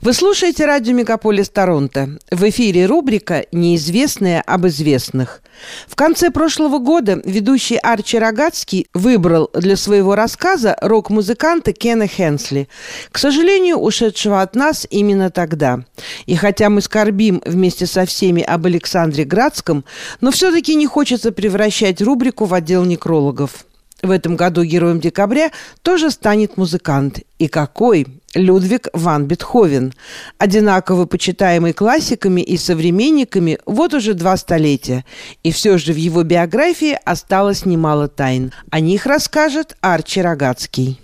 Вы слушаете радио «Мегаполис Торонто». В эфире рубрика «Неизвестные об известных». В конце прошлого года ведущий Арчи Рогацкий выбрал для своего рассказа рок-музыканта Кена Хенсли, к сожалению, ушедшего от нас именно тогда. И хотя мы скорбим вместе со всеми об Александре Градском, но все-таки не хочется превращать рубрику в отдел некрологов. В этом году героем декабря тоже станет музыкант. И какой? Людвиг ван Бетховен. Одинаково почитаемый классиками и современниками вот уже два столетия. И все же в его биографии осталось немало тайн. О них расскажет Арчи Рогацкий.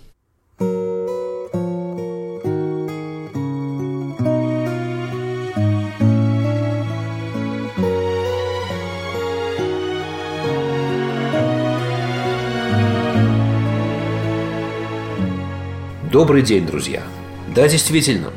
Добрый день, друзья! Да, действительно,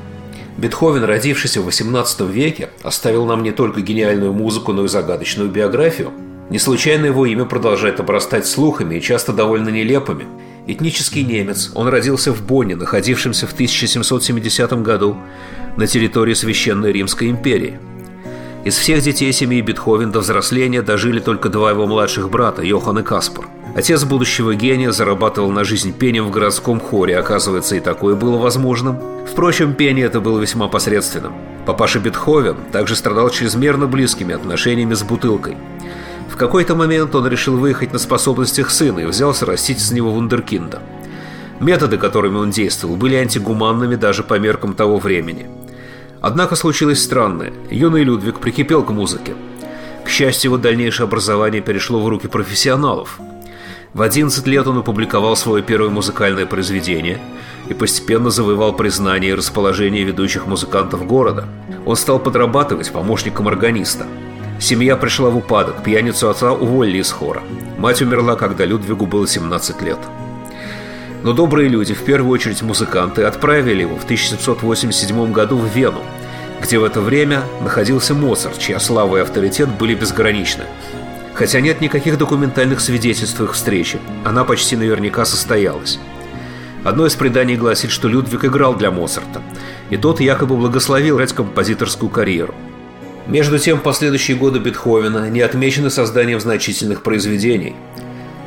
Бетховен, родившийся в XVIII веке, оставил нам не только гениальную музыку, но и загадочную биографию. Не случайно его имя продолжает обрастать слухами и часто довольно нелепыми. Этнический немец, он родился в Бонне, находившемся в 1770 году на территории Священной Римской империи. Из всех детей семьи Бетховен до взросления дожили только два его младших брата, Йохан и Каспар – Отец будущего гения зарабатывал на жизнь пением в городском хоре, оказывается, и такое было возможным. Впрочем, пение это было весьма посредственным. Папаша Бетховен также страдал чрезмерно близкими отношениями с бутылкой. В какой-то момент он решил выехать на способностях сына и взялся растить с него вундеркинда. Методы, которыми он действовал, были антигуманными даже по меркам того времени. Однако случилось странное. Юный Людвиг прикипел к музыке. К счастью, его дальнейшее образование перешло в руки профессионалов – в 11 лет он опубликовал свое первое музыкальное произведение и постепенно завоевал признание и расположение ведущих музыкантов города. Он стал подрабатывать помощником органиста. Семья пришла в упадок, пьяницу отца уволили из хора. Мать умерла, когда Людвигу было 17 лет. Но добрые люди, в первую очередь музыканты, отправили его в 1787 году в Вену, где в это время находился Моцарт, чья слава и авторитет были безграничны. Хотя нет никаких документальных свидетельств их встречи, она почти наверняка состоялась. Одно из преданий гласит, что Людвиг играл для Моцарта, и тот якобы благословил играть композиторскую карьеру. Между тем, последующие годы Бетховена не отмечены созданием значительных произведений.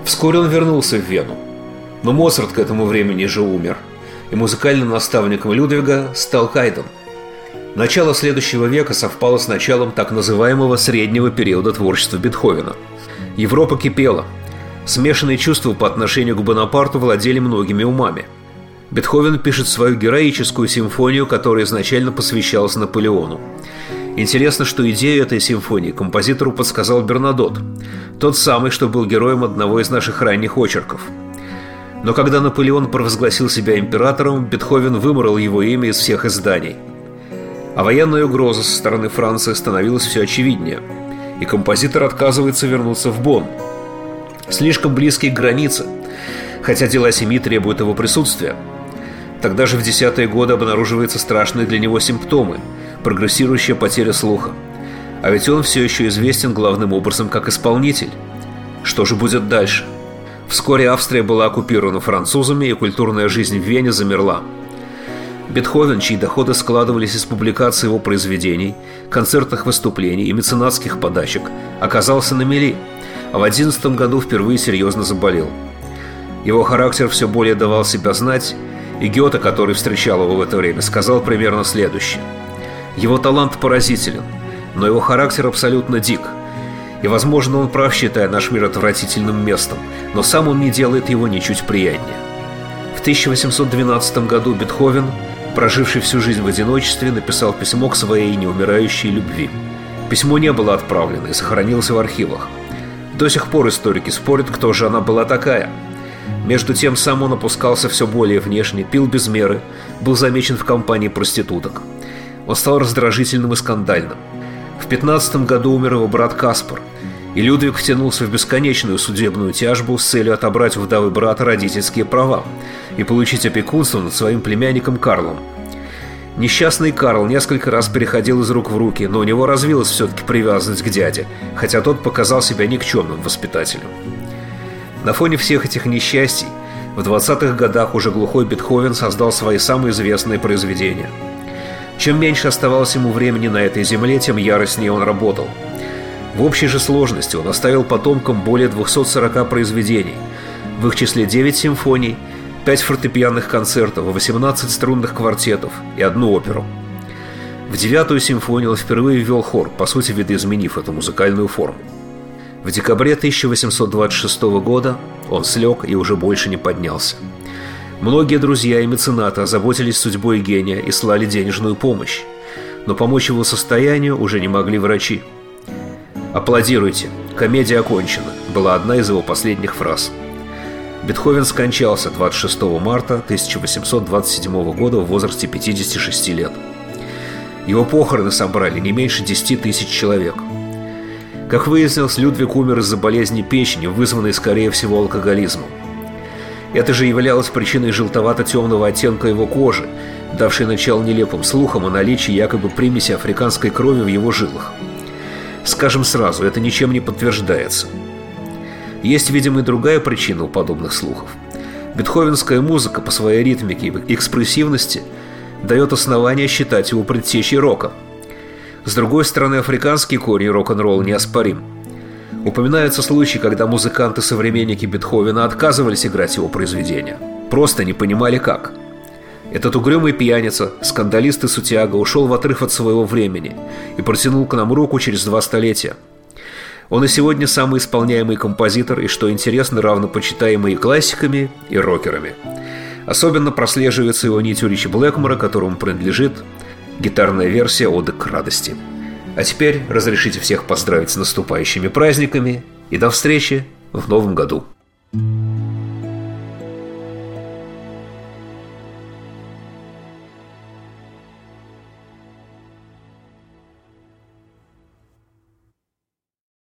Вскоре он вернулся в Вену. Но Моцарт к этому времени же умер, и музыкальным наставником Людвига стал Кайден – Начало следующего века совпало с началом так называемого среднего периода творчества Бетховена. Европа кипела. Смешанные чувства по отношению к Бонапарту владели многими умами. Бетховен пишет свою героическую симфонию, которая изначально посвящалась Наполеону. Интересно, что идею этой симфонии композитору подсказал Бернадот, тот самый, что был героем одного из наших ранних очерков. Но когда Наполеон провозгласил себя императором, Бетховен выморал его имя из всех изданий – а военная угроза со стороны Франции становилась все очевиднее, и композитор отказывается вернуться в Бонн. Слишком близкий к границе, хотя дела семьи требуют его присутствия. Тогда же в десятые годы обнаруживаются страшные для него симптомы – прогрессирующая потеря слуха. А ведь он все еще известен главным образом как исполнитель. Что же будет дальше? Вскоре Австрия была оккупирована французами, и культурная жизнь в Вене замерла – Бетховен, чьи доходы складывались из публикации его произведений, концертных выступлений и меценатских подачек, оказался на мели, а в 11 году впервые серьезно заболел. Его характер все более давал себя знать, и Гёте, который встречал его в это время, сказал примерно следующее. Его талант поразителен, но его характер абсолютно дик. И, возможно, он прав, считая наш мир отвратительным местом, но сам он не делает его ничуть приятнее. В 1812 году Бетховен проживший всю жизнь в одиночестве, написал письмо к своей неумирающей любви. Письмо не было отправлено и сохранилось в архивах. До сих пор историки спорят, кто же она была такая. Между тем, сам он опускался все более внешне, пил без меры, был замечен в компании проституток. Он стал раздражительным и скандальным. В 15 году умер его брат Каспар, и Людвиг втянулся в бесконечную судебную тяжбу с целью отобрать у вдовы брата родительские права и получить опекунство над своим племянником Карлом. Несчастный Карл несколько раз переходил из рук в руки, но у него развилась все-таки привязанность к дяде, хотя тот показал себя никчемным воспитателем. На фоне всех этих несчастий в 20-х годах уже глухой Бетховен создал свои самые известные произведения. Чем меньше оставалось ему времени на этой земле, тем яростнее он работал. В общей же сложности он оставил потомкам более 240 произведений, в их числе 9 симфоний, 5 фортепианных концертов, 18 струнных квартетов и одну оперу. В девятую симфонию он впервые ввел хор, по сути видоизменив эту музыкальную форму. В декабре 1826 года он слег и уже больше не поднялся. Многие друзья и меценаты озаботились судьбой гения и слали денежную помощь. Но помочь его состоянию уже не могли врачи. «Аплодируйте, комедия окончена» была одна из его последних фраз. Бетховен скончался 26 марта 1827 года в возрасте 56 лет. Его похороны собрали не меньше 10 тысяч человек. Как выяснилось, Людвиг умер из-за болезни печени, вызванной, скорее всего, алкоголизмом. Это же являлось причиной желтовато-темного оттенка его кожи, давшей начало нелепым слухам о наличии якобы примеси африканской крови в его жилах. Скажем сразу, это ничем не подтверждается. Есть, видимо, и другая причина у подобных слухов. Бетховенская музыка по своей ритмике и экспрессивности дает основания считать его предтечей рока. С другой стороны, африканский корень рок-н-ролла неоспорим – Упоминаются случаи, когда музыканты-современники Бетховена отказывались играть его произведения. Просто не понимали как. Этот угрюмый пьяница, скандалист и сутяга ушел в отрыв от своего времени и протянул к нам руку через два столетия. Он и сегодня самый исполняемый композитор и, что интересно, равнопочитаемый и классиками, и рокерами. Особенно прослеживается его нить у Ричи Блэкмора, которому принадлежит гитарная версия «Оды к радости». А теперь разрешите всех поздравить с наступающими праздниками и до встречи в новом году.